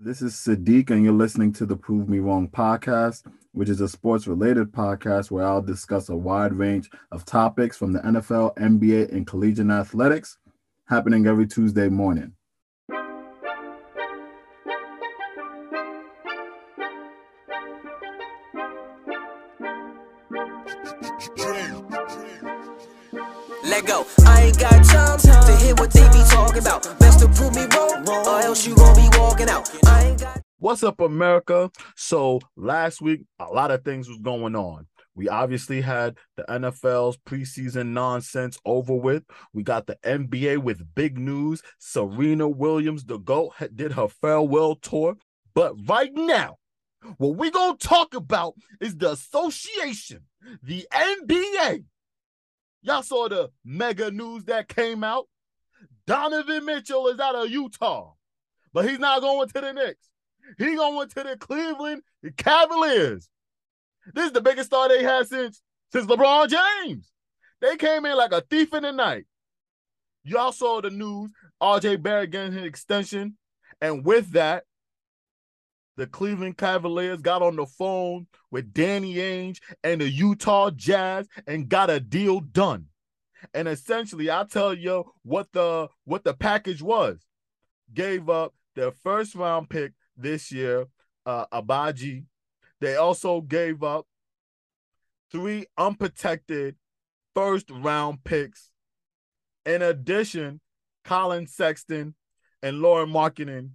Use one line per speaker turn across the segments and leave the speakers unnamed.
This is Siddiq, and you're listening to the Prove Me Wrong podcast, which is a sports related podcast where I'll discuss a wide range of topics from the NFL, NBA, and collegiate athletics happening every Tuesday morning.
Let go. I ain't got time to hear what they be talking about.
What's up, America? So last week, a lot of things was going on. We obviously had the NFL's preseason nonsense over with. We got the NBA with big news. Serena Williams, the GOAT, did her farewell tour. But right now, what we're gonna talk about is the association, the NBA. Y'all saw the mega news that came out. Donovan Mitchell is out of Utah, but he's not going to the Knicks. He going to the Cleveland Cavaliers. This is the biggest star they had since since LeBron James. They came in like a thief in the night. Y'all saw the news. RJ Barrett getting an extension, and with that, the Cleveland Cavaliers got on the phone with Danny Ainge and the Utah Jazz and got a deal done. And essentially, I'll tell you what the what the package was. Gave up their first round pick this year, uh Agbaji. They also gave up three unprotected first round picks. In addition, Collin Sexton and Lauri Markkanen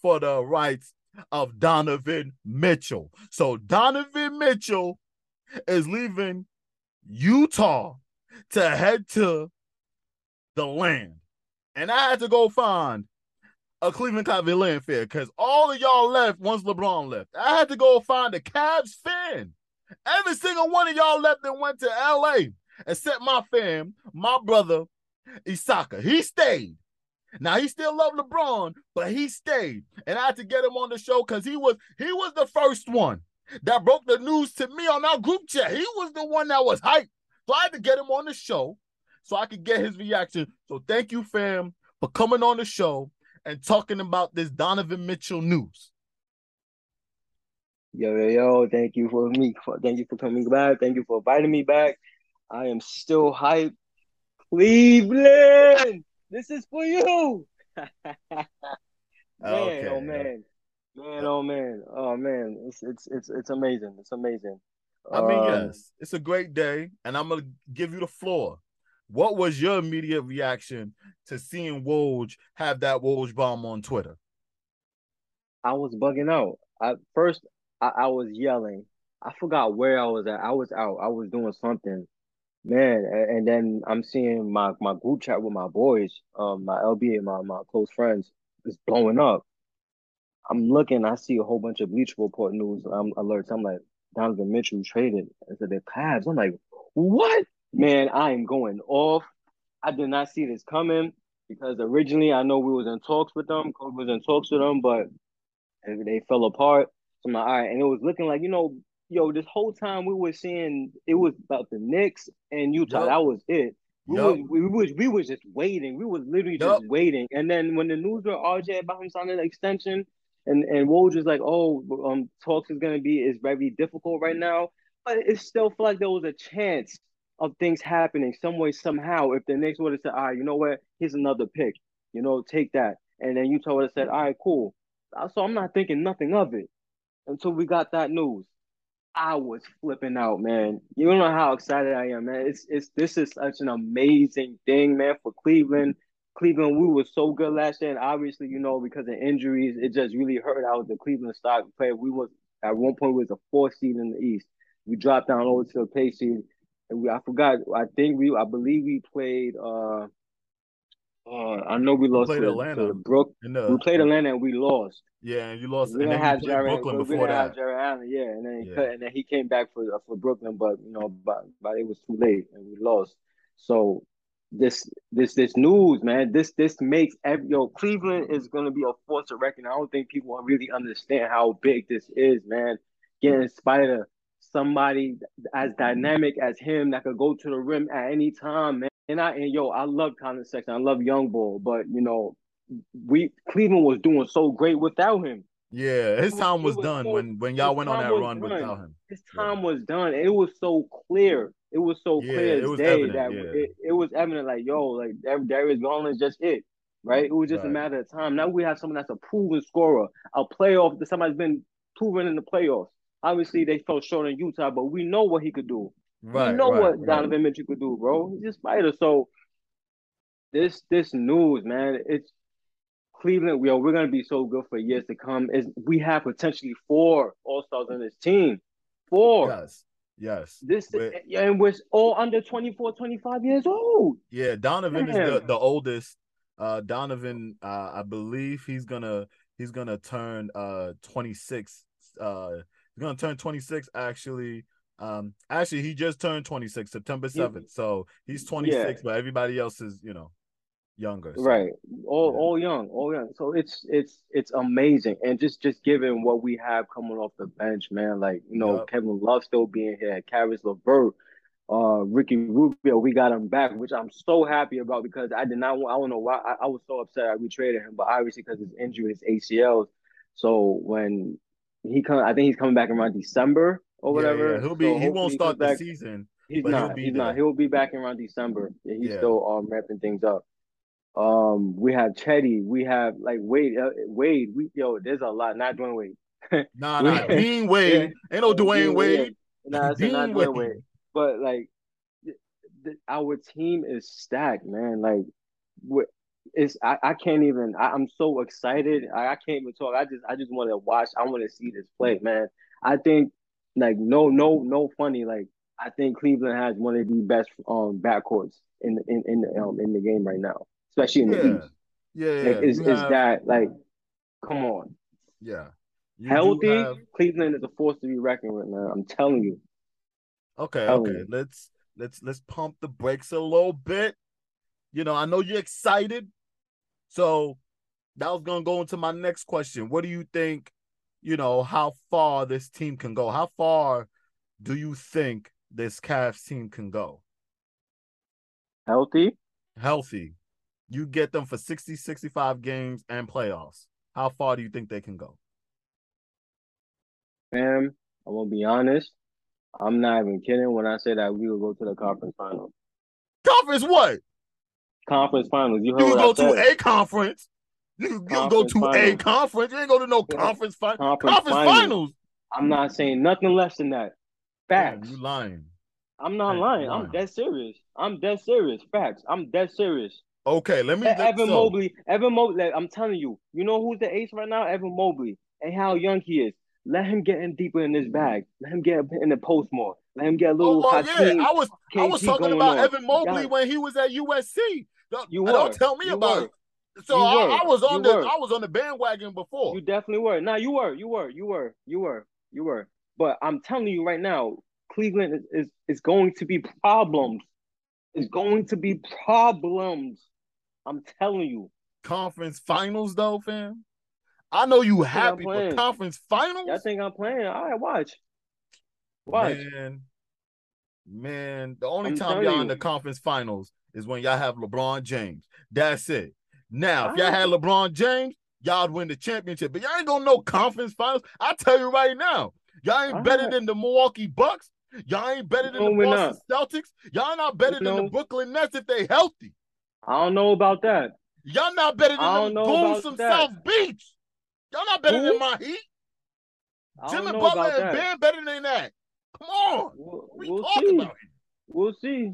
for the rights of Donovan Mitchell. So Donovan Mitchell is leaving Utah to head to the land. And I had to go find a Cleveland Cavalier fan because all of y'all left once LeBron left. I had to go find a Cavs fan. Every single one of y'all left and went to LA, except my fam, my brother, Issaka. He stayed. Now he still loved LeBron, but he stayed, and I had to get him on the show because he was he was the first one that broke the news to me on our group chat. He was the one that was hyped, so I had to get him on the show so I could get his reaction. So thank you, fam, for coming on the show and talking about this Donovan Mitchell news.
Yo, yo, yo, thank you for me. For, thank you for coming back. Thank you for inviting me back. I am still hyped. Cleveland, this is for you. man,
Okay.
oh man. Man, oh man. Oh man. It's it's it's it's amazing. It's amazing.
I mean,
Um,
yes, it's a great day, and I'm gonna give you the floor. What was your immediate reaction to seeing Woj have that Woj bomb on Twitter?
I was bugging out. I first I, I was yelling. I forgot where I was at. I was out. I was doing something. Man, and then I'm seeing my my group chat with my boys, um, my LBA, my my close friends, is blowing up. I'm looking, I see a whole bunch of Bleacher Report news um, alerts. I'm like, Donovan Mitchell traded. Said the Cavs. I'm like, what? Man, I am going off. I did not see this coming because originally I know we was in talks with them. Kobe was in talks with them, but they fell apart. So I'm like, all right, and it was looking like, you know, yo, this whole time we were seeing it was about the Knicks and Utah.
Yup.
That was it. We
Yup.
was we was we was just waiting. We was literally
Yup.
just waiting. And then when the news were RJ about him signing an extension, and and Woj was like, oh, um, talks is gonna be is very difficult right now, but it still felt like there was a chance of things happening some way somehow. If the Knicks would have said, all right, you know what, here's another pick, you know, take that, and then Utah would have said, all right, cool. Uh, so I'm not thinking nothing of it until we got that news. I was flipping out, man. You don't know how excited I am, man. It's it's this is such an amazing thing, man, for Cleveland. Cleveland, we were so good last year, and obviously, you know, because of injuries, it just really hurt out the Cleveland stock player. We was at one point we was a fourth seed in the East. We dropped down over to the pay seed, we I forgot. I think we I believe we played. uh uh, I know we lost
played
to,
Atlanta.
to Brook.
The,
We played Atlanta and we lost.
Yeah, and you lost.
We
and
didn't have Jarrett.
Brooklyn
we
before that.
Jarrett Allen, yeah, and then he
Yeah.
cut, and then he came back for for Brooklyn, but you know, but but it was too late and we lost. So this this this news, man, this this makes every yo Cleveland is gonna be a force to reckon. I don't think people really understand how big this is, man. Getting Spider, somebody as mm-hmm. dynamic as him that could go to the rim at any time, man. And I and yo, I love Collin Sexton, I love Young Bull, but you know, we Cleveland was doing so great without him.
Yeah, his time was,
was
done
so-
when when y'all went on that run
done.
without him.
His
Yeah.
time was done. It was so clear. It was so
Yeah,
clear
it
as
was
day
evident,
that
yeah.
it, it was evident. Like yo, like Dar- Darius Garland's just it, right? It was just
Right.
a matter of time. Now we have someone that's a proven scorer, a playoff. that Somebody's been proven in the playoffs. Obviously, they fell short in Utah, but we know what he could do.
Right.
we know
right,
what
right.
Donovan Mitchell could do, bro. He's a spider. So this this news, man, it's Cleveland. Yo, we're gonna be so good for years to come. Is we have potentially four All Stars on this team, four.
Yes. Yes.
This
We're-
and we're all under 24, 25 years old.
Yeah, Donovan is the, the oldest. Uh Donovan, uh, I believe he's gonna he's gonna turn uh 26. Uh he's gonna turn 26 actually. Um actually he just turned 26 September
Yeah.
7th. So he's 26, but everybody else is, you know, younger. so-
Right. All
Yeah.
all young, all young. So it's it's it's amazing. And just just given what we have coming off the bench, man, like you know,
Yup.
Kevin Love still being here, Caris LeVert, uh Ricky Rubio, we got him back, which I'm so happy about because I did not want I don't know why I, I was so upset I we traded him, but obviously because his injury, his ACLs. So when he come I think he's coming back around December or whatever.
yeah, He'll be
So
he won't start the
back.
season.
He's not. He's
there.
not. He'll be back around December. Yeah, he's
Yeah.
still um ramping things up. Um, we have Chetty. We have like Wade. Uh, Wade. We yo. There's a lot. Not Dwyane Wade.
Nah, nah. Dean Wade. Ain't no Dwyane
Dean
Wade.
Nah, it's
Dean
not
Wade.
Dwyane Wade. But like, th- th- our team is stacked, man. Like, it's I, I can't even. I, I'm so excited. I, I can't even talk. I just I just want to watch. I want to see this play, man. I think like no no no funny. Like I think Cleveland has one of the best um backcourts in in in the um in the game right now, especially in the
Yeah.
East.
Yeah, yeah.
Like, is is that like, come on,
yeah. You
healthy?
have-
Cleveland is a force to be reckoned with, man. I'm telling you.
Okay,
Telling
okay.
you.
Let's let's let's pump the brakes a little bit. You know, I know you're excited. So that was gonna go into my next question. What do you think, you know, how far this team can go? How far do you think this Cavs team can go?
Healthy?
Healthy. You get them for 60, 65 games and playoffs. How far do you think they can go?
Fam, I'm gonna be honest. I'm not even kidding when I say that we will go to the conference finals.
Conference what?
Conference finals. You
You
heard
can go to a conference. You you go to a conference. You ain't go to no
Yeah.
conference final.
Conference
Conference
finals.
finals.
I'm not saying nothing less than that.
Damn,
Facts.
you lying.
I'm not
Damn,
lying.
lying.
I'm dead serious. I'm dead serious. Facts. I'm dead serious.
Okay, let me. Let-
Evan
so,
Mobley. Evan Mobley. I'm telling you. You know who's the ace right now? Evan Mobley. And how young he is. Let him get in deeper in this bag. Let him get in the post more. Let him get a little.
Oh, well, yeah, I was I was talking about
on.
Evan Mobley when he was at USC. Don't,
You
don't tell me
You
about
were.
it. So I. I was on
You
the
were.
I was on the bandwagon before.
You definitely were. Nah, you were. You were. You were. You were. You were. But I'm telling you right now, Cleveland is, is, is going to be problems. It's going to be problems. I'm telling you.
conference finals though, fam. I know you happy, but conference finals.
Y'all think I'm playing? All right, watch. Watch.
Man, man, the only
I'm
time y'all
you.
in the conference finals is when y'all have LeBron James. That's it. Now, if y'all had LeBron James, y'all'd win the championship. But y'all ain't gonna know conference finals. I tell you right now, y'all ain't better
Alright.
than the Milwaukee Bucks. Y'all ain't better than
No,
the
we're
Boston Celtics. Y'all not better than the Brooklyn Nets if they healthy.
I don't know about that.
Y'all not better than
the
them
don't know
goons
about
from
that.
South Beach. Y'all not better
Who?
than my Heat. Jimmy Butler
about
and
that.
Ben better than that. Come on.
We'll,
we
we'll see. We'll see.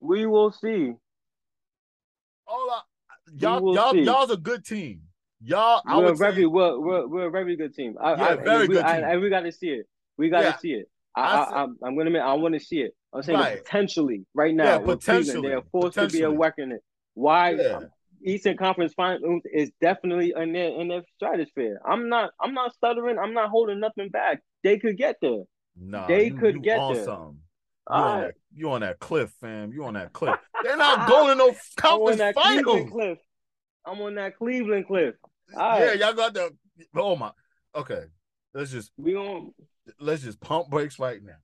We will see.
All I, y'all, y'all,
see.
y'all's a good team. Y'all, I
we're a
would say,
very we're, we're, we're a very good team. I,
Yeah,
I,
very
we,
good
I-
team.
and we got to see it. We got to
Yeah.
see it. I,
I,
I, I'm, I'm gonna. admit, I want to see it. I'm saying
Right.
potentially right now.
Yeah, potentially,
they're forced to be a weapon. It. Why?
Yeah.
Eastern Conference Finals is definitely in their in their stratosphere. I'm not. I'm not stuttering. I'm not holding nothing back. They could get there.
Nah,
they
you,
could
you
get
on
there.
something. You on
right.
that, you on that cliff, fam. You on that cliff. They're not going to no conference finals.
cliff. I'm on that Cleveland cliff. All
Yeah,
right.
y'all got the. Oh my. Okay, let's just
We on.
let's just pump brakes right now.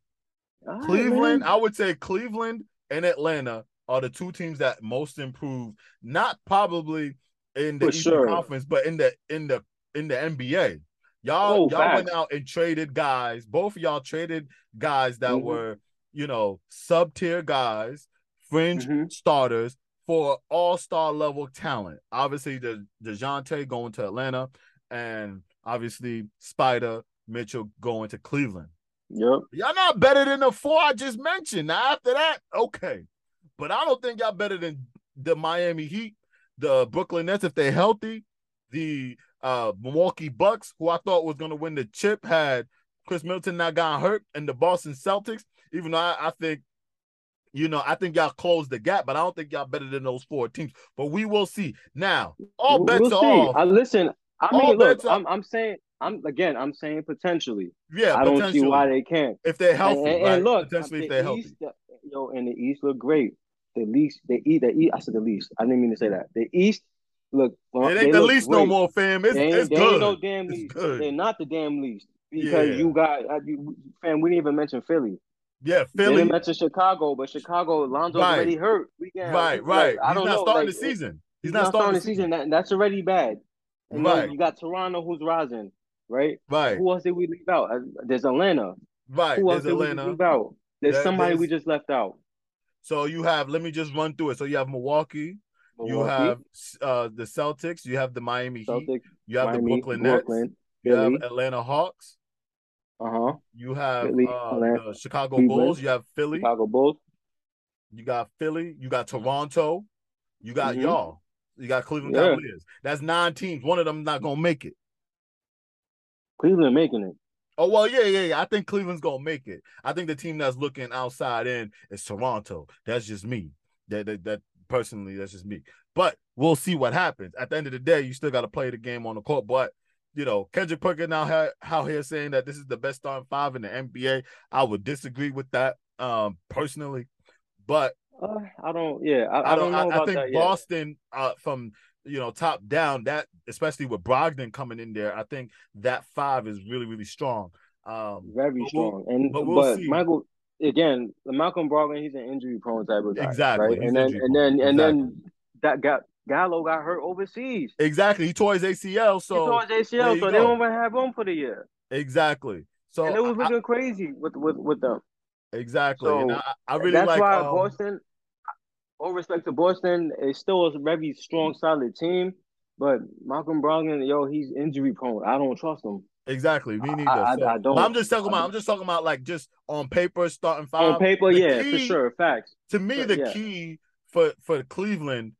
all right,
Cleveland,
man.
I would say Cleveland and Atlanta are the two teams that most improved. Not probably in the
For
Eastern
sure.
Conference, but in the in the in the NBA. Y'all,
Oh,
y'all went out and traded guys. Both of y'all traded guys that
Mhm.
were, you know, sub tier guys, fringe
Mhm.
starters for all star level talent. Obviously, the Dejounte going to Atlanta, and obviously Spider Mitchell going to Cleveland.
Yep.
Y'all not better than the four I just mentioned. Now after that, okay, but I don't think y'all better than the Miami Heat, the Brooklyn Nets if they're healthy, the uh Milwaukee Bucks, who I thought was gonna win the chip, had Khris Middleton not got hurt, and the Boston Celtics. Even though I, I think, you know, I think y'all closed the gap, but I don't think y'all better than those four teams. But we will see. Now, all bets
we'll
are off.
I listen. I
All
mean, look, I'm I'm saying I'm again. I'm saying potentially.
yeah,
I don't see why they can't.
if they're healthy,
and,
right?
and look,
potentially
the
if they're healthy.
East, the, yo, and the East look great. The least, the East, the East. I said the least. I didn't mean to say that. The East look. well,
It
they
ain't the least no more, fam. It's,
They
it's
they
good.
ain't no damn
It's
least.
good.
They're not the damn least because
Yeah.
you got, uh, you, fam. We didn't even mention Philly.
Yeah,
They
Philly.
didn't mention Chicago, but Chicago, Lonzo's
Right.
already hurt. We can,
Right,
like,
right.
I
He's
don't
not
know.
starting
like,
the season.
He's, not starting the season. That, that's already bad. And
Right.
you got Toronto, who's rising, right?
Right,
Who else did we leave out? Uh, There's Atlanta.
right.
Who else
There's
did we leave out? There's
There-
somebody we just left out.
So you have. Let me just run through it. So you have Milwaukee. You have uh the Celtics. You have the Miami Heat. You have
Miami,
the Brooklyn Nets.
Brooklyn,
You have Atlanta Hawks.
Uh huh.
You have
Philly,
uh,
Atlanta,
the Chicago
Cleveland,
Bulls. You have Philly.
Chicago Bulls.
You got Philly. You got Toronto. You got
Mhm.
y'all. You got Cleveland
Yeah.
Cavaliers. That's nine teams. One of them not gonna make it.
Cleveland making it.
Oh well, yeah, yeah, yeah. I think Cleveland's gonna make it. I think the team that's looking outside in is Toronto. That's just me. That that, that personally, that's just me. But we'll see what happens. At the end of the day, you still got to play the game on the court. But you know, Kendrick Perkins now ha- out here saying that this is the best starting five in the NBA. I would disagree with that, um, personally. But
Uh, I don't. Yeah, I,
I
I
don't.
know
I, I think. Boston, uh, from you know top down, that especially with Brogdon coming in there, I think that five is really really strong. Um,
Very
but we'll-
strong. And
but
but,
we'll see.
Michael again, Malcolm Brogdon, he's an injury prone type of guy.
Exactly,
Right. And then and then
prone.
and then that got Gallo got hurt overseas.
Exactly. He tore his ACL. So he
tore his ACL, so they
go.
don't even have him for the year.
exactly. So
and it was
I-
looking crazy with with with them.
I- exactly. and
So,
I, I really
That's
like
why
um,
Boston, all respect to Boston, it's still a very strong, solid team. But Malcolm Brogdon, yo, he's injury prone. I don't trust him.
Exactly. Me
I-
neither.
I-
so,
I don't.
I'm just talking about. I'm just talking about like just on paper starting five.
On paper,
the
yeah, for sure, facts.
To me,
Sure,
the
yeah.
key for for Cleveland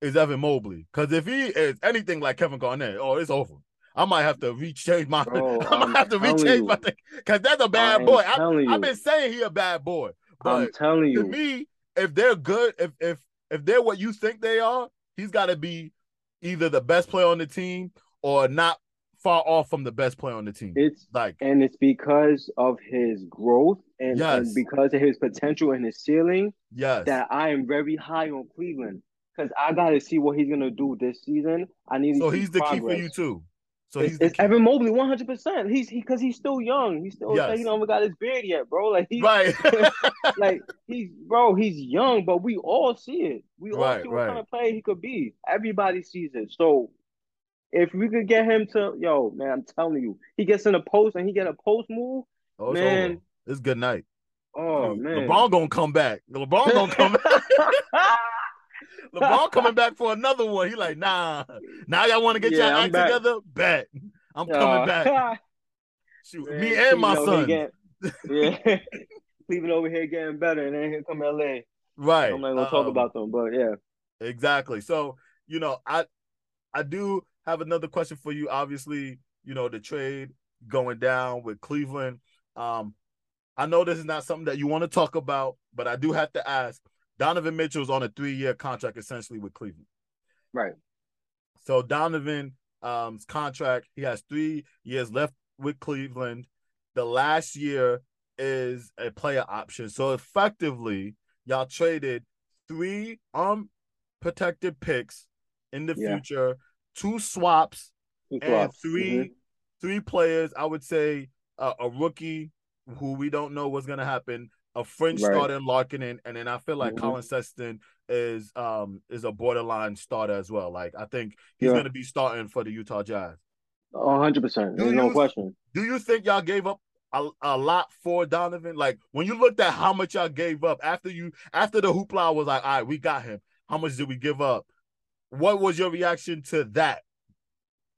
is Evan Mobley. Because if he is anything like Kevin Garnett, oh, it's over. I might have to rechange my.
Bro,
I
I'm
might have to rechange
you.
my thing because that's a bad
I'm
boy. I, I've been saying he a bad boy,
I'm telling
to me, if they're good, if if if they're what you think they are, he's got to be either the best player on the team or not far off from the best player on the team.
It's
like
and it's because of his growth and,
Yes.
and because of his potential and his ceiling
yes,
that I am very high on Cleveland. Because I gotta see what he's gonna do this season. I need to
so
see
he's the key for you too. So
it's,
he's
it's. Evan Mobley, one hundred percent. He's he because he's still young. He's still
Yes.
he don't even got his beard yet, bro. Like he's
right.
like he's bro, he's young, but we all see it. We all
Right,
see what
right.
kind of player he could be. Everybody sees it. So if we could get him to yo, man, I'm telling you, he gets in a post and he get a post move.
oh, it's
Man.
over. It's good night.
Oh man,
LeBron gonna come back. LeBron gonna come back. LeBron coming back for another one. He like, nah. Now y'all want to get
Yeah,
y'all act
back.
together? Bet. I'm coming
Uh,
back. Shoot,
man,
me and my son.
getting- yeah, Cleveland over here getting better, and then here come LA.
Right.
I'm not gonna talk
Um,
about them, but yeah.
Exactly. So, you know, I I do have another question for you. Obviously, you know, the trade going down with Cleveland. Um, I know this is not something that you want to talk about, but I do have to ask. Donovan Mitchell's on a three-year contract essentially with Cleveland.
Right.
So Donovan um's contract, he has three years left with Cleveland. The last year is a player option. So effectively, y'all traded three unprotected picks in the
Yeah.
future, two swaps,
Two
and
flops.
3
Mhm.
three players. I would say uh, a rookie who we don't know what's gonna happen. A French
Right.
starter in Larkinen, and then I feel like
Mhm.
Collin Sexton is um is a borderline starter as well. Like I think he's
Yeah.
gonna be starting for the Utah Jazz.
hundred percent. There's no question.
Do you think y'all gave up a, a lot for Donovan? Like when you looked at how much y'all gave up after you after the hoopla was like, all right, we got him. How much did we give up? What was your reaction to that?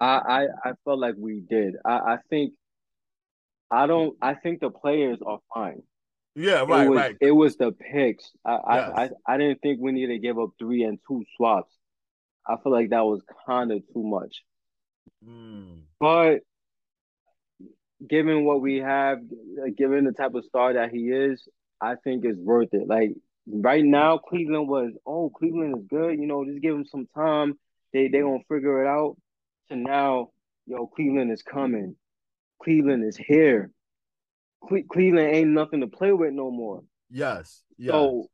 I, I I felt like we did. I, I think I don't I think the players are fine.
Yeah, right,
it was,
right.
It was the picks. I,
Yes.
I, I I didn't think we needed to give up three and two swaps. I feel like that was kind of too much.
Mm,
But given what we have, given the type of star that he is, I think it's worth it. Like right now, Cleveland was, oh, Cleveland is good. You know, just give them some time. They they gonna figure it out. To now, yo, Cleveland is coming. Cleveland is here. Cle- Cleveland ain't nothing to play with no more.
yes, yes.
So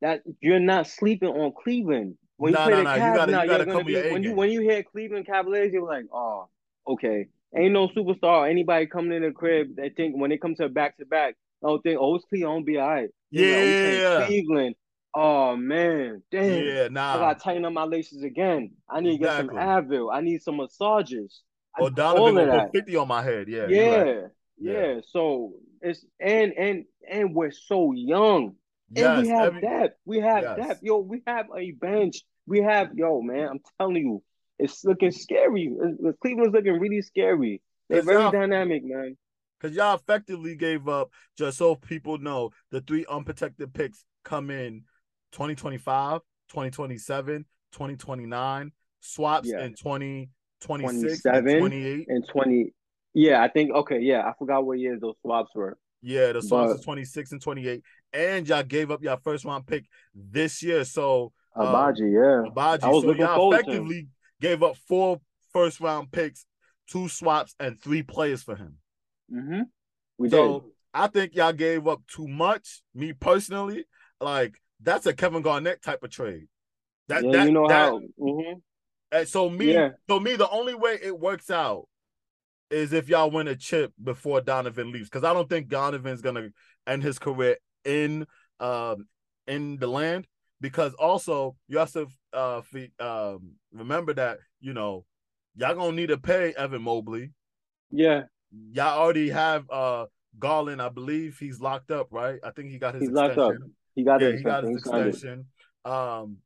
that you're not sleeping on Cleveland. When you
Nah,
play
nah,
the
nah, you
Cavs
gotta-
now,
you gotta come with
be
your
when you
game.
when you hear Cleveland Cavaliers, you're like, oh, okay. Ain't no superstar. Anybody coming in the crib, they think when it comes to back to back, oh, it's Cleveland, I'll be all right. They like, oh, we playing
Yeah.
Cleveland. Oh man, damn.
yeah, nah.
I gotta tighten up my laces again. I need to get some Advil. I need some massages.
Oh,
all
Donovan gonna put 50 on my head. Yeah.
Yeah,
right.
yeah,
Yeah.
So it's and and and we're so young. And we have
every-
depth. We have
Yes.
depth. Yo, we have a bench. We have, yo, man, I'm telling you, it's looking scary. Cleveland's looking really scary. They're
Cause
very
y'all-
dynamic, man.
Because y'all effectively gave up, just so people know, the three unprotected picks come in 2025, 2027, 2029, swaps
Yeah.
in 2026,
27.
and 28.
And 20, yeah, I think, okay, yeah, I forgot what years those swaps were.
Yeah, the swaps
But-
is 26 and 28. And y'all gave up your first round pick this year. So, Um,
Agbaji, yeah.
Agbaji,
I was
so
looking
y'all
forward to him.
effectively gave up four first round picks, two swaps, and three players for him.
Mm-hmm. We
So
did.
I think y'all gave up too much. Me personally, like that's a Kevin Garnett type of trade. That
yeah,
that
you know
that,
how. hmm
and so me,
Yeah.
so me, the only way it works out is if y'all win a chip before Donovan leaves, because I don't think Donovan's gonna end his career in um in the land. Because also you have to uh um remember that you know y'all gonna need to pay Evan Mobley.
Yeah,
Y'all already have uh Garland, I believe he's locked up, right? I think he got his
he's locked
extension.
up. He got
Yeah,
his
he got his
extension.
Um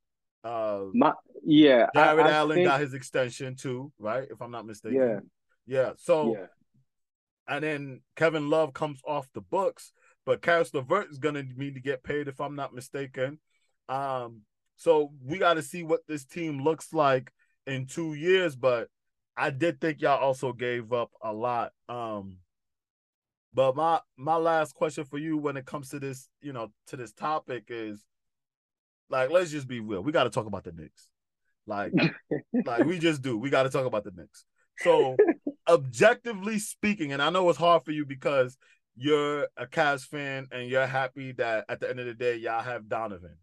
uh
My, yeah, I-
Jarrett
I
Allen
think-
got his extension too, right? If I'm not mistaken.
Yeah,
Yeah. So
yeah.
and then Kevin Love comes off the books, but Caris LeVert is gonna need to get paid if I'm not mistaken. Um, so we got to see what this team looks like in two years. But I did think y'all also gave up a lot. Um, but my my last question for you when it comes to this, you know, to this topic is like, let's just be real. We got to talk about the Knicks. Like, like we just do. We got to talk about the Knicks. So, objectively speaking, and I know it's hard for you because you're a Cavs fan and you're happy that at the end of the day y'all have Donovan,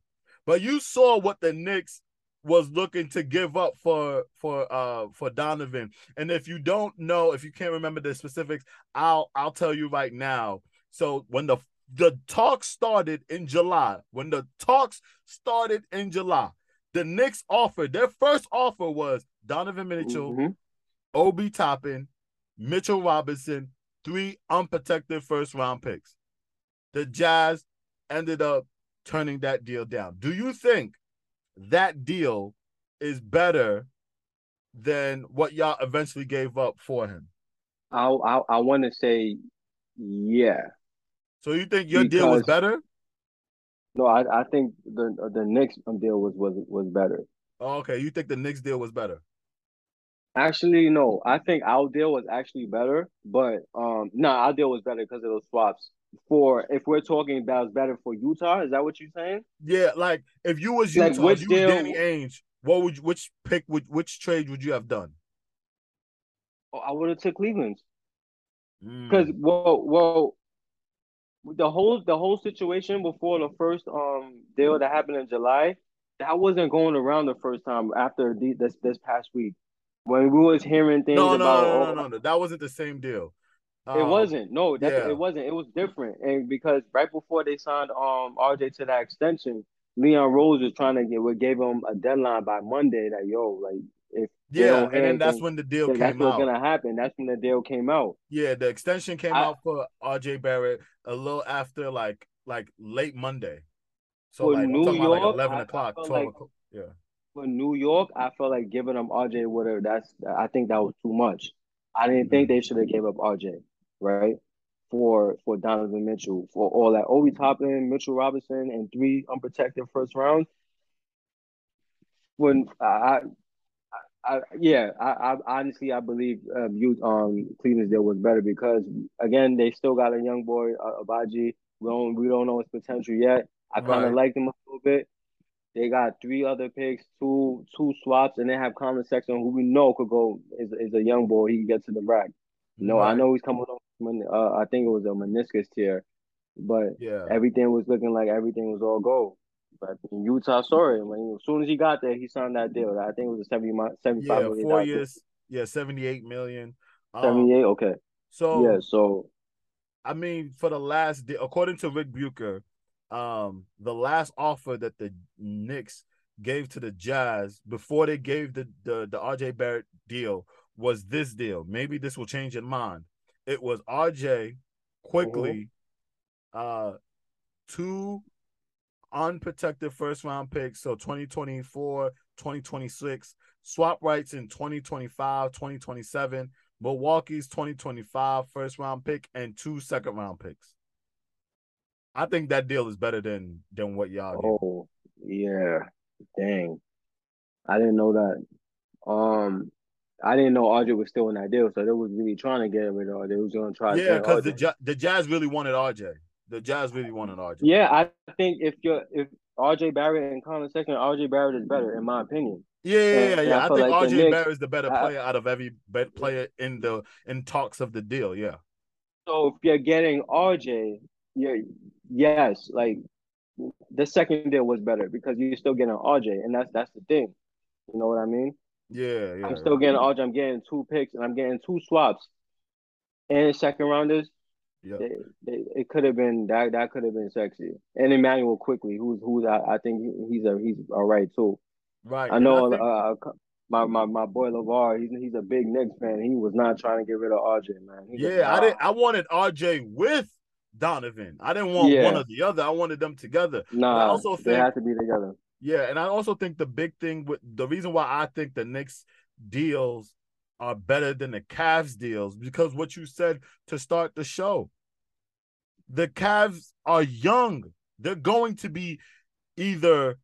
but you saw what the Knicks was looking to give up for for uh for Donovan. And if you don't know, if you can't remember the specifics, I'll I'll tell you right now. So when the the talks started in July, when the talks started in July, the Knicks offered their first offer was Donovan Mitchell,
Mhm.
Obi Toppin, Mitchell Robinson, three unprotected first round picks. The Jazz ended up turning that deal down. Do you think that deal is better than what y'all eventually gave up for him?
I I, I want to say, yeah.
So you think your deal was better?
No, I, I think the the Knicks deal was was was better.
Oh, okay, you think the Knicks deal was better?
Actually, no. I think our deal was actually better, but um, no, our deal was better because of those swaps. For if we're talking about better for Utah, is that what you're saying?
Yeah, like if you was
Like,
Utah,
which
if you was Danny Ainge, what would you, which pick would which trade would you have done?
Oh, I would have took Cleveland's
Mm.
because well, well, the whole the whole situation before the first um deal that happened in July, that wasn't going around the first time after the, this this past week when we was hearing things
no, no,
about
no, no, no, no, that wasn't the same deal.
It
Um,
wasn't. No, that's
yeah.
it wasn't. It was different. And because right before they signed um RJ to that extension, Leon Rose was trying to get what gave him a deadline by Monday that yo, like if
Yeah, and then that's when the deal
So that's
came
what's gonna happen. That's when the deal came out.
Yeah, the extension came
I-
out for RJ Barrett a little after like like late Monday. So like
New
about like
York,
eleven o'clock, twelve
like-
o'clock. Yeah.
For New York, I felt like giving them RJ whatever. That's I think that was too much. I didn't think
Mm-hmm.
they should have gave up RJ, right? For for Donovan Mitchell, for all that Obi Toppin, Mitchell Robinson, and three unprotected first rounds. When I, I, I yeah, I, I honestly I believe um, you um Cleveland's deal was better because again they still got a young boy uh, Agbaji. We don't we don't know his potential yet. I kind of
Right.
liked him a little bit. They got three other picks, two two swaps, and they have Collin Sexton, who we know could go is is a young boy. He can get to the rack. No, I
Right.
know he's coming off. Uh, I think it was a meniscus tear, but
Yeah.
everything was looking like everything was all gold. But in Utah saw it when as soon as he got there, he signed that deal. I think it was a 70, mi- 75
Yeah,
million
four
dollar deal.
years. Yeah, seventy-eight million. Um,
78, okay.
So
yeah, so
I mean, for the last, according to Rick Bucher, um, the last offer that the Knicks gave to the Jazz before they gave the the, the RJ Barrett deal was this deal. Maybe this will change your mind. It was RJ Quickley, uh, two unprotected first round picks, so 2024, 2026, swap rights in 2025, 2027. Milwaukee's 2025 first round pick and two second round picks. I think that deal is better than than what y'all did.
oh yeah, dang, I didn't know that. Um, I didn't know RJ was still in that deal, so they was really trying to get rid of RJ. They was gonna try.
yeah, because the. The Jazz really wanted RJ. The Jazz really wanted RJ.
yeah, I think if you're if RJ Barrett and Collin Sexton, RJ Barrett is better in my opinion.
Yeah, yeah, yeah.
And
yeah.
I
I think
like
RJ Barrett is the better
I-
player out of every bet player in the in talks of the deal. Yeah.
So if you're getting RJ, yeah, yes, like the second deal was better because you're still getting RJ, and that's that's the thing. You know what I mean?
Yeah, yeah.
I'm still getting RJ. I'm getting two picks, and I'm getting two swaps, and second rounders.
Yeah.
They, they, it could have been that. That could have been sexy. And Immanuel Quickley, who's who's I, I think he's a he's all right too.
Right.
I know
think-
uh, my my my boy Levar. He's he's a big Knicks fan. He was not trying to get rid of RJ, man. He
Yeah, I didn't. I wanted RJ with Donovan. I didn't want
Yeah.
one or the other. I wanted them together.
Nah,
I also
they
think-
have to be together.
Yeah, and I also think the big thing with the reason why I think the Knicks deals are better than the Cavs deals because what you said to start the show. The Cavs are young. They're going to be either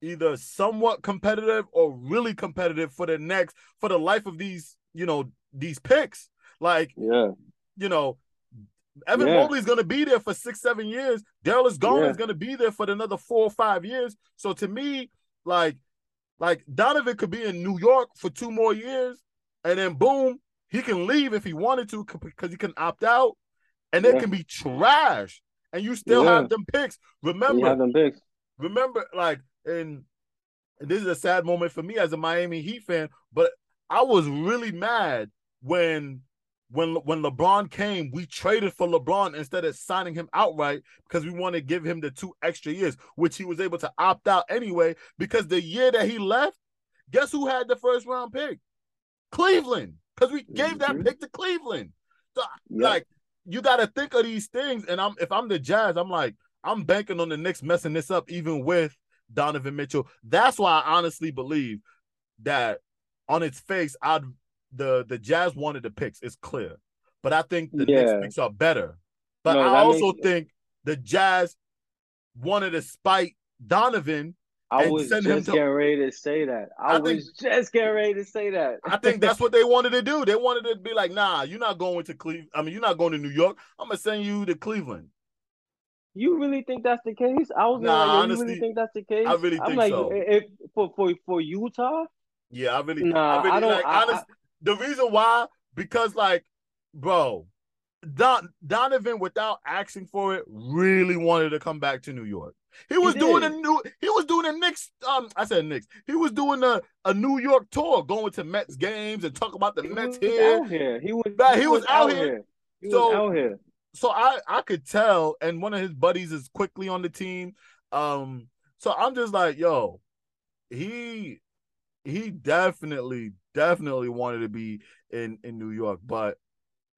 either somewhat competitive or really competitive for the next for the life of these, you know, these picks. Like
Yeah,
you know, Evan
Yeah.
Mobley's going to be there for six, seven years. Darius Garland's
Yeah.
Is going to be there for another four or five years. So to me, like, like Donovan could be in New York for two more years, and then boom, he can leave if he wanted to because he can opt out, and
Yeah.
can be trash, and you still
Yeah.
have them picks. Remember,
have them picks.
remember, like, and this is a sad moment for me as a Miami Heat fan, but I was really mad when when when LeBron came, we traded for LeBron instead of signing him outright because we want to give him the two extra years, which he was able to opt out anyway. Because the year that he left, guess who had the first round pick? Cleveland, because we gave that
Mhm.
pick to Cleveland. So,
Yeah.
like, you got to think of these things. And I'm if I'm the Jazz, I'm like, I'm banking on the Knicks messing this up, even with Donovan Mitchell. That's why I honestly believe that on its face, I'd the the Jazz wanted the picks. It's clear, but I think the
Yeah.
Knicks picks are better. But
No,
I also
makes-
think the Jazz wanted to spite Donovan.
I
and
was
send him
just
to-
getting ready to say that. I,
I think-
was just getting ready to say that.
I think that's what they wanted to do. They wanted to be like, nah, you're not going to Cleveland. I mean, you're not going to New York. I'm gonna send you to Cleveland.
You really think that's the case? I was
Nah,
like, you
honestly,
really think that's the case?
I really
I'm
think
like,
so.
if for for for Utah,
Yeah, I really,
Nah,
I really
I don't-
like.
I-
honest, the reason why, because like, bro, Don Donovan, without asking for it, really wanted to come back to New York. He was doing a new. He was doing a Knicks. Um, I said Knicks. He was doing a, a New York tour, going to Mets games and talk about the
he
Mets
was
here.
out here. He was,
Right, he was out here.
He
So-
was out here.
so I I could tell, and one of his buddies is Quickley on the team. Um, so I'm just like, yo, he he definitely, definitely wanted to be in in New York, but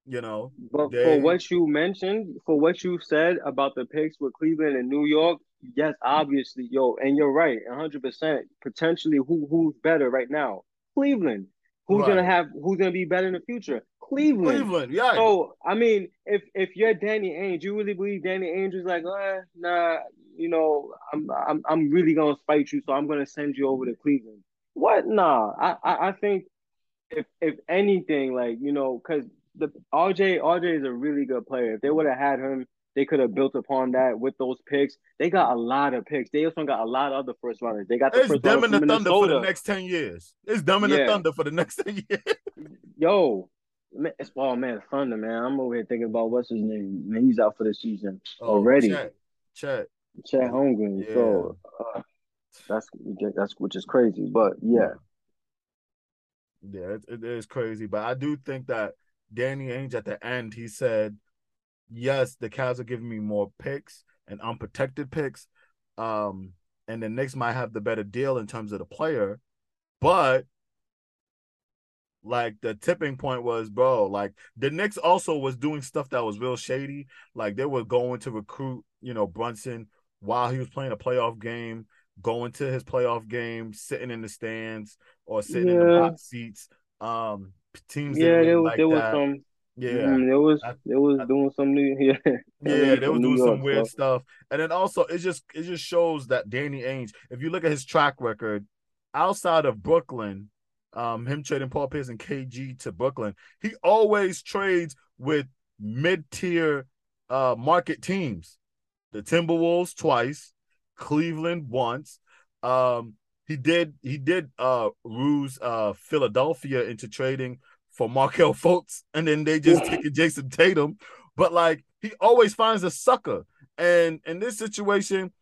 you know,
But
they-
for what you mentioned, for what you said about the picks with Cleveland and New York, yes, obviously, yo, and you're right, 100%. Potentially, who who's better right now? Cleveland. Who's
Right.
gonna have? Who's gonna be better in the future? Cleveland.
Cleveland, yeah.
So I mean, if if you're Danny Ainge, you really believe Danny Ainge is like, uh, nah, you know, I'm I'm I'm really gonna spite you, so I'm gonna send you over to Cleveland. What? Nah, I I, I think if if anything, like you know, because the RJ RJ is a really good player. If they would have had him, they could have built upon that with those picks. They got a lot of picks. They also got a lot of other first runners. They got the
it's
first
them
runner
and the Thunder for the next 10 years. It's them and the Thunder for the next 10 years.
Yo, man, it's oh man, Thunder, man. I'm over here thinking about what's his name. Man, he's out for the season already.
Chet, Chet.
Chad Holmgren.
Yeah.
So uh, that's that's which is crazy, but yeah,
Yeah, it, it is crazy. But I do think that Danny Ainge at the end, he said, yes, the Cavs are giving me more picks and unprotected picks. Um, and the Knicks might have the better deal in terms of the player, but like the tipping point was, bro, like the Knicks also was doing stuff that was real shady. Like they were going to recruit, you know, Brunson while he was playing a playoff game, going to his playoff game, sitting in the stands or sitting in the box seats. Um, teams
yeah, there was
like
there was
that.
some
yeah.
mm, there was
I-
there was
I-
doing some new yeah
Yeah, they
New
doing some weird
so-
stuff. And then also it just it just shows that Danny Ainge, if you look at his track record, outside of Brooklyn, um, him trading Paul Pierce and KG to Brooklyn, he always trades with mid-tier uh market teams. The Timberwolves twice, Cleveland once. Um, he did he did uh ruse uh Philadelphia into trading for Markelle Fultz, and then they just taking Jayson Tatum. But like he always finds a sucker. And in this situation,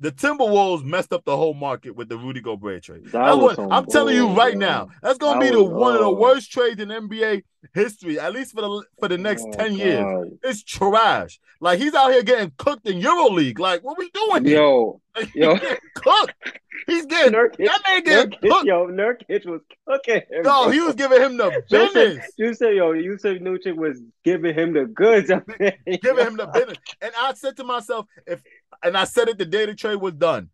the Timberwolves messed up the whole market with the Rudy Gobert trade.
That
That's
was
what I'm telling you right
bro.
now. That's gonna
That
be the one of the
oh.
worst trades in NBA history, at least for the for the next
Oh,
10 years. It's trash. Like he's out here getting cooked in EuroLeague. Like, what we doing here?
Yo,
Like,
yo.
he's getting cooked. He's getting
Nurkic,
that man getting
Nurkic,
cooked.
yo, Nurkic was cooking him.
No,
bro.
he was giving him the business.
you said, yo, you said Nucci was giving him the goods.
giving him the business. And I said to myself, if and I said it the day the trade was done,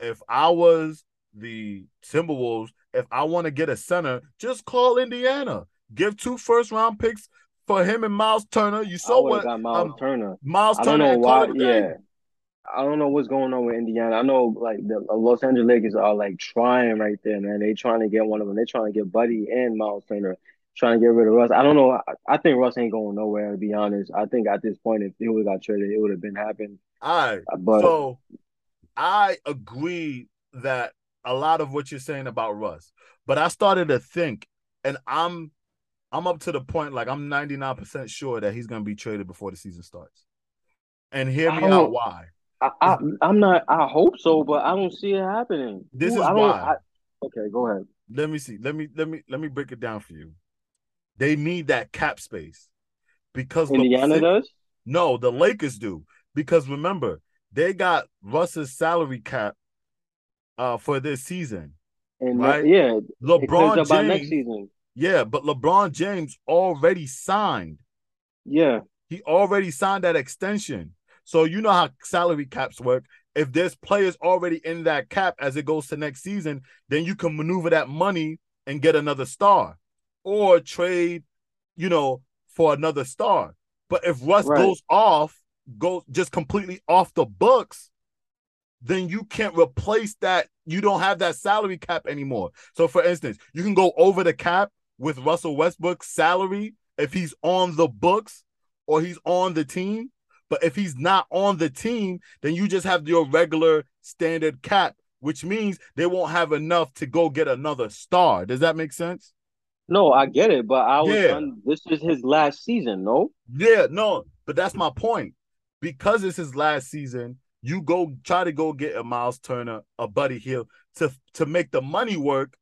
if I was the Timberwolves, if I want to get a center, just call Indiana. Give two first round picks for him and Miles Turner. You
I
saw what
Miles
um,
Turner.
Miles
I don't
Turner
know why. Yeah, I don't know what's going on with Indiana. I know like the Los Angeles Lakers are like trying right there, man. They trying to get one of them. They trying to get Buddy and Miles Turner. Trying to get rid of Russ. I don't know. I, I think Russ ain't going nowhere. To be honest, I think at this point, if he would have got traded, it would have been happened.
All right.
Uh, but
so I agree that a lot of what you're saying about Russ, but I started to think, and I'm I'm up to the point like I'm 99% sure that he's gonna be traded before the season starts. And hear me out why.
I, I, I'm not. I hope so, but I don't see it happening.
This
Ooh,
is
I
why.
I- okay, go ahead.
Let me see. Let me let me let me break it down for you. They need that cap space because
Indiana
LeBron-
does.
No, the Lakers do because remember they got Russ's salary cap uh for this season.
And
Right.
yeah,
LeBron
by next
James,
season.
yeah, but LeBron James already signed.
Yeah,
He already signed that extension. So you know how salary caps work. If there's players already in that cap as it goes to next season, then you can maneuver that money and get another star or trade, you know, for another star. But if Russ
Right.
goes off, goes just completely off the books, then you can't replace that. You don't have that salary cap anymore. So, for instance, you can go over the cap with Russell Westbrook's salary if he's on the books or he's on the team. But if he's not on the team, then you just have your regular standard cap, which means they won't have enough to go get another star. Does that make sense?
No, I get it, but I was.
Yeah.
un- this is his last season, no?
Yeah, no, but that's my point. Because it's his last season, you go try to go get a Miles Turner, a Buddy Hield to to make the money work.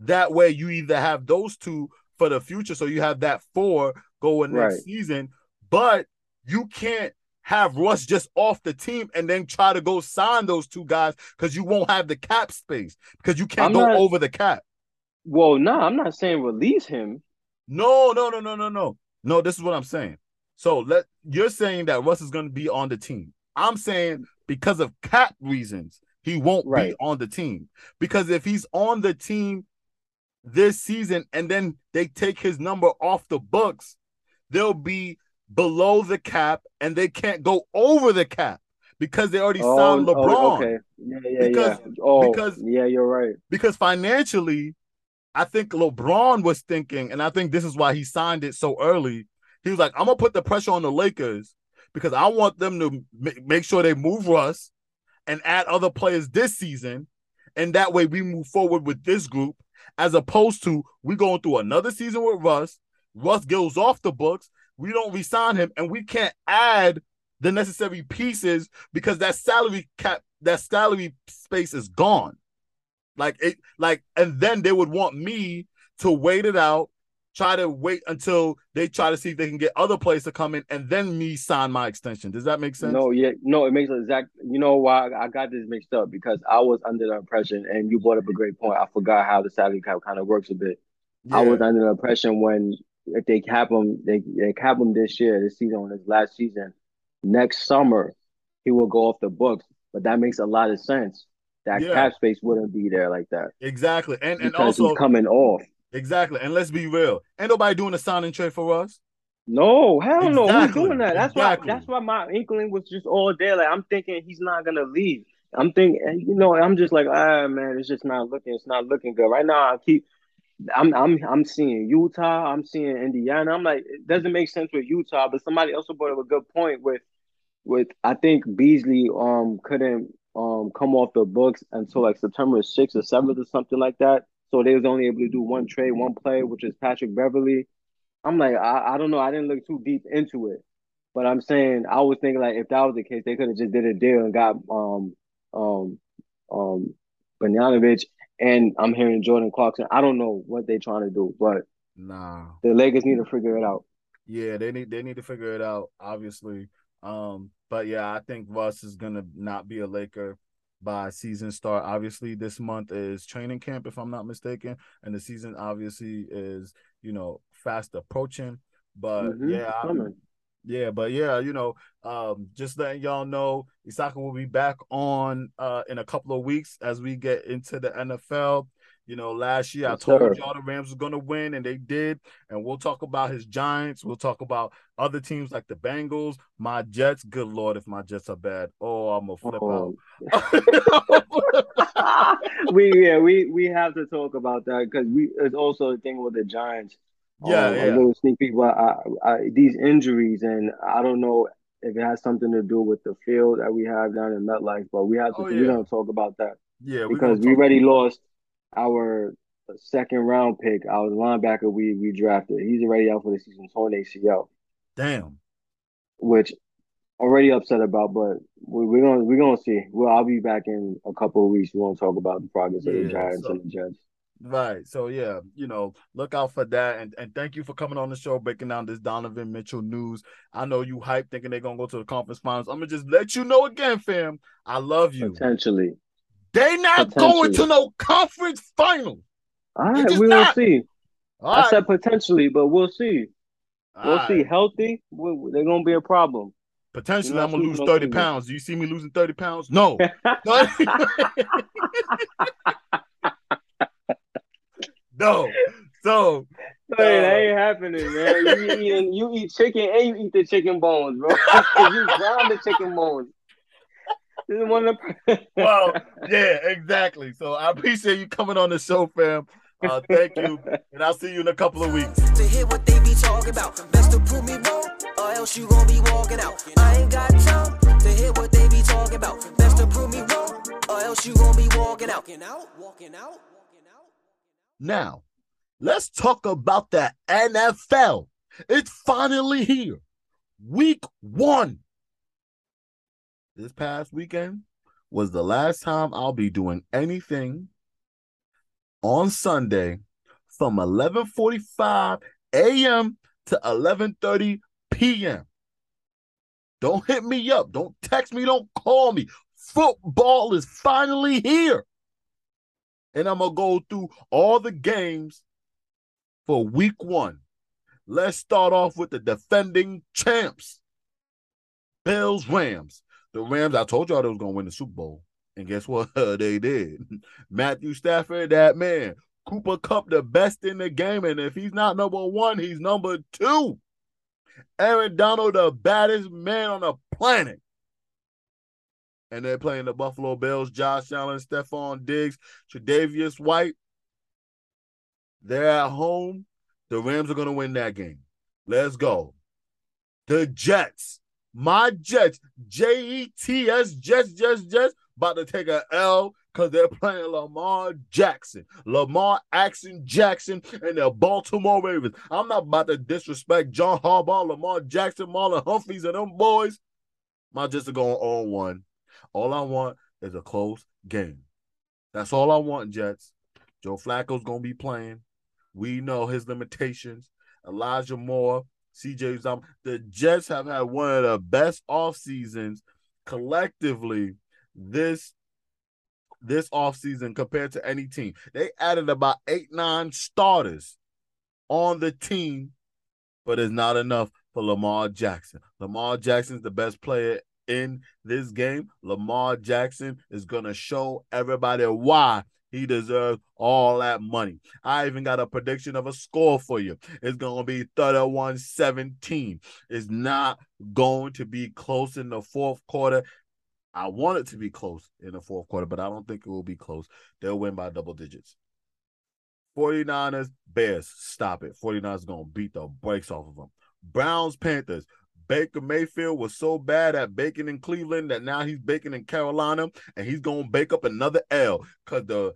That way, you either have those two for the future, so you have that four going next
Right.
season, but you can't have Russ just off the team and then try to go sign those two guys because you won't have the cap space because you can't
I'm
go
not-
over the cap.
Well, no, I'm not saying release him.
No, no, no, no, no, no. No, this is what I'm saying. So let you're saying that Russ is going to be on the team. I'm saying because of cap reasons, he won't
Right.
be on the team. Because if he's on the team this season and then they take his number off the books, they'll be below the cap and they can't go over the cap because they already oh, signed oh, LeBron.
Oh, okay. Yeah, yeah,
Because-
yeah. Oh,
because-
yeah, you're right.
because financially, I think LeBron was thinking, and I think this is why he signed it so early. He was like, I'm gonna put the pressure on the Lakers because I want them to ma- make sure they move Russ and add other players this season, and that way we move forward with this group, as opposed to we going through another season with Russ. Russ goes off the books. We don't resign him, and we can't add the necessary pieces because that salary cap, that salary space is gone. Like it, like, and then they would want me to wait it out, try to wait until they try to see if they can get other players to come in, and then me sign my extension. Does that make sense?
No, yeah, no, it makes exact. You know why I got this mixed up because I was under the impression, and you brought up a great point. I forgot how the salary cap kind of works a bit. I was under the impression when if they cap him, they they cap him this year, this season, this last season. Next summer, he will go off the books. But that makes a lot of sense. That
Yeah.
cap space wouldn't be there like that
exactly, and and also
he's coming off.
exactly, and let's be real, ain't nobody doing a signing trade for us.
No, hell no, who's
Exactly,
doing that? That's
exactly.
why. That's why my inkling was just all day. Like I'm thinking he's not gonna leave. I'm thinking, you know, I'm just like, ah, man, it's just not looking. It's not looking good right now. I keep, I'm, I'm, I'm seeing Utah. I'm seeing Indiana. I'm like, it doesn't make sense with Utah. But somebody also brought up a good point with, with I think Beasley um couldn't um come off the books until like September sixth or seventh or something like that. So they was only able to do one trade, one play, which is Patrick Beverley. I'm like, I, I don't know. I didn't look too deep into it, but I'm saying I was thinking like if that was the case, they could have just did a deal and got um um um Bogdanovich and I'm hearing Jordan Clarkson. I don't know what they're trying to do, but
Nah,
the Lakers need to figure it out.
yeah, they need they need to figure it out, obviously. Um, but yeah, I think Russ is gonna not be a Laker by season start. Obviously, this month is training camp, if I'm not mistaken, and the season obviously is you know fast approaching. But
Mhm,
yeah, I- Yeah, but yeah, you know, um, just letting y'all know, Issaka will be back on uh in a couple of weeks as we get into the NFL. You know, last year I told
sir.
y'all the Rams was gonna win, and they did. And we'll talk about his Giants. We'll talk about other teams like the Bengals, my Jets. Good lord, if my Jets are bad, oh, I'm gonna flip
Oh.
out.
we yeah we we have to talk about that because we it's also a thing with the Giants.
Yeah,
Um,
yeah.
A little sneak peek, but I, I, these injuries, and I don't know if it has something to do with the field that we have down in MetLife, but we have to.
Oh,
We're
yeah.
gonna talk about that
yeah,
because we already lost our second round pick, our linebacker we we drafted. He's already out for the season, torn ACL,
Damn.
which already upset about. But we, we're gonna we're gonna see. Well, I'll be back in a couple of weeks. We're gonna talk about the progress of the Giants
so-
and the Jets.
Right. So yeah, you know, look out for that. And and thank you for coming on the show, breaking down this Donovan Mitchell news. I know you hyped thinking they're gonna go to the conference finals. I'm gonna just let you know again, fam. I love you.
Potentially.
They not going to no conference final.
All right, we will
not.
see.
All
I
right.
said potentially, but we'll see. We'll
All
see. Healthy, they're gonna be a problem.
Potentially, I'm gonna lose 30 pounds. Do you see me losing 30 pounds? No. no. So
Hey, that ain't happening, man. You eating, you eat chicken and you eat the chicken bones, bro. you grind the chicken bones. This is one of the.
well, yeah, exactly. So I appreciate you coming on the show, fam. Uh, thank you, and I'll see you in a couple of weeks.
to hear what they be talking about. Best to prove me wrong, or else you gon' be walking out. I ain't got time to hear what they be talking about. Best to prove me wrong, or else you gon' be walking out. Walking out, walking out, walking out.
Now, let's talk about the NFL. It's finally here. Week one. This past weekend was the last time I'll be doing anything on Sunday from 11:45 a.m. to 11:30 p.m. Don't hit me up. Don't text me. Don't call me. Football is finally here. And I'm going to go through all the games for week one. Let's start off with the defending champs Bills Rams. The Rams, I told y'all they was to win the Super Bowl. And guess what? they did. Matthew Stafford, that man. Cooper Kupp, the best in the game. And if he's not number one, he's number two. Aaron Donald, the baddest man on the planet. And they're playing the Buffalo Bills, Josh Allen, Stefon Diggs, Tre'Davious White. They're at home. The Rams are going to win that game. Let's go. The Jets. My Jets, J E T S, Jets, Jets, Jets, about to take a L because they're playing Lamar Jackson, Lamar Action Jackson, and the Baltimore Ravens. I'm not about to disrespect John Harbaugh, Lamar Jackson, Marlon Humphreys, and them boys. My Jets are going on one. All I want is a close game. That's all I want, Jets. Joe Flacco's gonna be playing. We know his limitations. Elijah Moore, CJ Uzomah. The Jets have had one of the best off seasons collectively this this off season compared to any team. They added about eight, nine starters on the team, but it's not enough for Lamar Jackson. Lamar Jackson's the best player in this game. Lamar Jackson is going to show everybody why he deserves all that money. I even got a prediction of a score for you. It's going to be 31 17. It's not going to be close in the fourth quarter. I want it to be close in the fourth quarter, but I don't think it will be close. They'll win by double digits. 49ers, Bears, stop it. 49ers going to beat the brakes off of them. Browns, Panthers. Baker Mayfield was so bad at baking in Cleveland that now he's baking in Carolina and he's going to bake up another L because the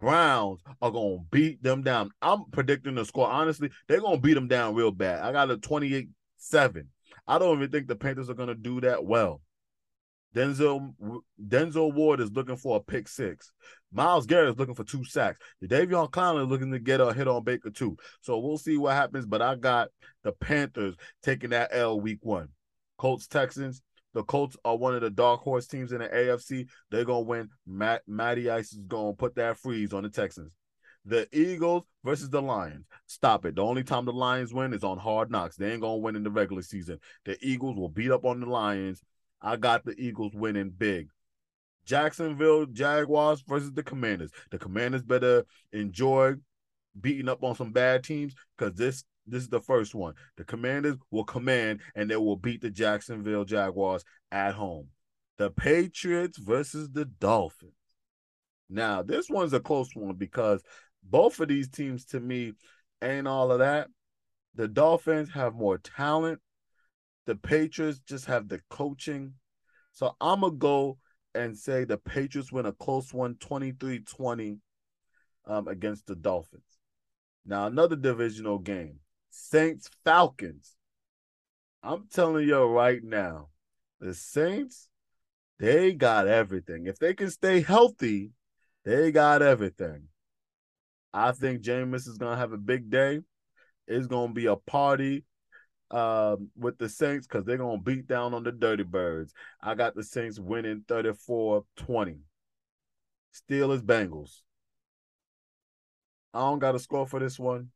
Browns are going to beat them down. I'm predicting the score. Honestly, they're going to beat them down real bad. I got a 28 7. I don't even think the Panthers are going to do that well. Denzel Denzel Ward is looking for a pick six. Myles Garrett is looking for two sacks. Jadeveon Clowney is looking to get a hit on Baker too. So we'll see what happens. But I got the Panthers taking that L week one. Colts Texans. The Colts are one of the dark horse teams in the AFC. They're gonna win. Matt Matty Ice is gonna put that freeze on the Texans. The Eagles versus the Lions. Stop it. The only time the Lions win is on hard knocks. They ain't gonna win in the regular season. The Eagles will beat up on the Lions I got the Eagles winning big. Jacksonville Jaguars versus the Commanders. The Commanders better enjoy beating up on some bad teams because this this is the first one. The Commanders will command and they will beat the Jacksonville Jaguars at home. The Patriots versus the Dolphins. Now, this one's a close one because both of these teams to me ain't all of that. The Dolphins have more talent the Patriots just have the coaching. So I'm going to go and say the Patriots win a close one, 23 20 um, against the Dolphins. Now, another divisional game Saints Falcons. I'm telling you right now, the Saints, they got everything. If they can stay healthy, they got everything. I think Jameis is going to have a big day. It's going to be a party um, with the Saints because they're going to beat down on the Dirty Birds. I got the Saints winning 34 20. Steelers Bengals. I don't got a score for this one,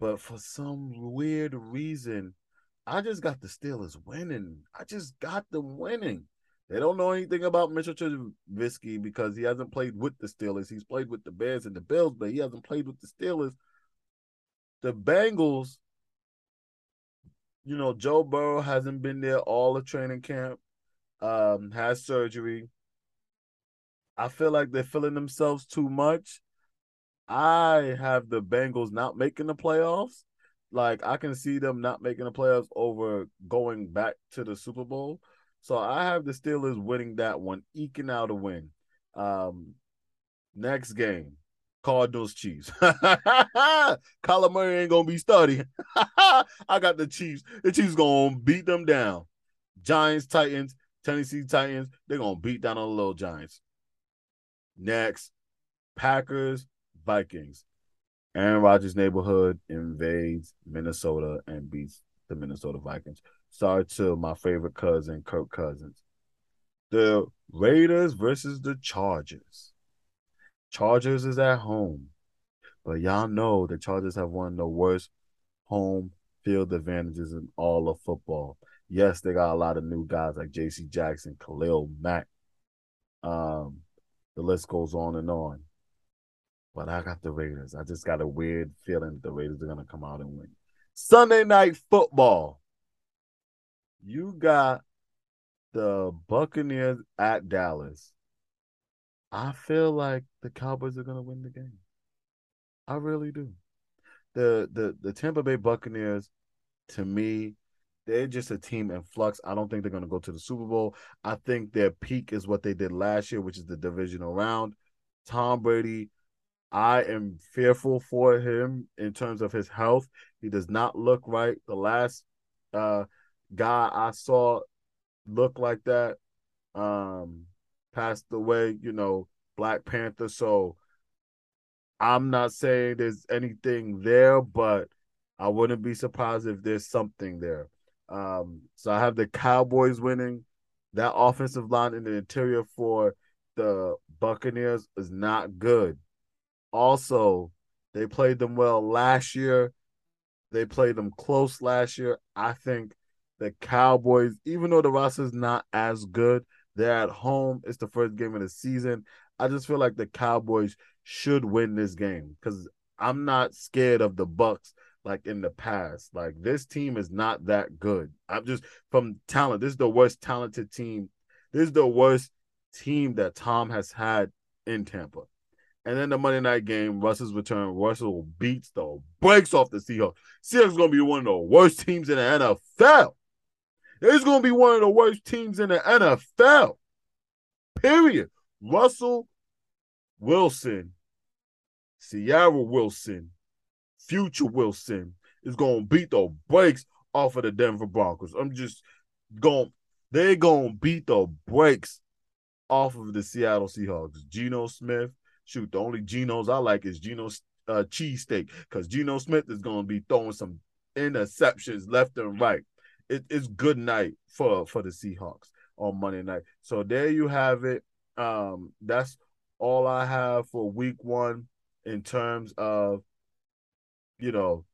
but for some weird reason, I just got the Steelers winning. I just got them winning. They don't know anything about Mitchell Trubisky because he hasn't played with the Steelers. He's played with the Bears and the Bills, but he hasn't played with the Steelers. The Bengals you know, Joe Burrow hasn't been there all the training camp, um, has surgery. I feel like they're feeling themselves too much. I have the Bengals not making the playoffs. Like I can see them not making the playoffs over going back to the Super Bowl. So I have the Steelers winning that one, eking out a win. Um, next game. Cardinals Chiefs. Kyler Murray ain't gonna be studying. I got the Chiefs. The Chiefs gonna beat them down. Giants, Titans, Tennessee Titans. They're gonna beat down on the little Giants. Next, Packers, Vikings. Aaron Rodgers' neighborhood invades Minnesota and beats the Minnesota Vikings. Sorry to my favorite cousin, Kirk Cousins. The Raiders versus the Chargers. Chargers is at home. But y'all know the Chargers have one of the worst home field advantages in all of football. Yes, they got a lot of new guys like J.C. Jackson, Khalil Mack. Um, the list goes on and on. But I got the Raiders. I just got a weird feeling the Raiders are gonna come out and win. Sunday night football. You got the Buccaneers at Dallas. I feel like the Cowboys are gonna win the game. I really do. The the the Tampa Bay Buccaneers, to me, they're just a team in flux. I don't think they're gonna go to the Super Bowl. I think their peak is what they did last year, which is the divisional round. Tom Brady, I am fearful for him in terms of his health. He does not look right. The last uh guy I saw look like that um passed away, you know, Black Panther. So I'm not saying there's anything there, but I wouldn't be surprised if there's something there. Um, so I have the Cowboys winning. That offensive line in the interior for the Buccaneers is not good. Also, they played them well last year. They played them close last year. I think the Cowboys, even though the roster is not as good, they're at home. It's the first game of the season. I just feel like the Cowboys should win this game because I'm not scared of the Bucks like in the past. Like this team is not that good. I'm just from talent. This is the worst talented team. This is the worst team that Tom has had in Tampa. And then the Monday night game, Russell's return. Russell beats the breaks off the Seahawks. Seahawks going to be one of the worst teams in the NFL. It's going to be one of the worst teams in the NFL. Period. Russell Wilson, Ciara Wilson, Future Wilson is going to beat the brakes off of the Denver Broncos. I'm just going, they're going to beat the brakes off of the Seattle Seahawks. Geno Smith, shoot, the only Genos I like is Geno's uh, cheesesteak because Geno Smith is going to be throwing some interceptions left and right. It, it's good night for for the Seahawks on Monday night. So there you have it. Um, that's all I have for week one in terms of you know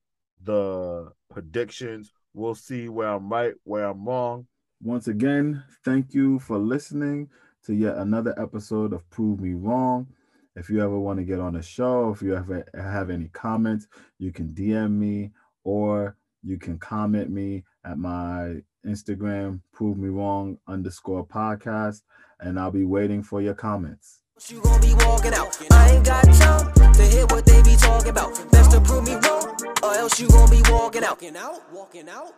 the predictions. We'll see where I'm right, where I'm wrong. Once again, thank you for listening to yet another episode of Prove Me Wrong. If you ever want to get on the show, if you ever have any comments, you can DM me or you can comment me at my Instagram, prove me wrong underscore podcast, and I'll be waiting for your comments.
You be walking out. I ain't got time to hear what they be talking about. Best to prove me wrong, or else you be walking out. Walking out, walking out.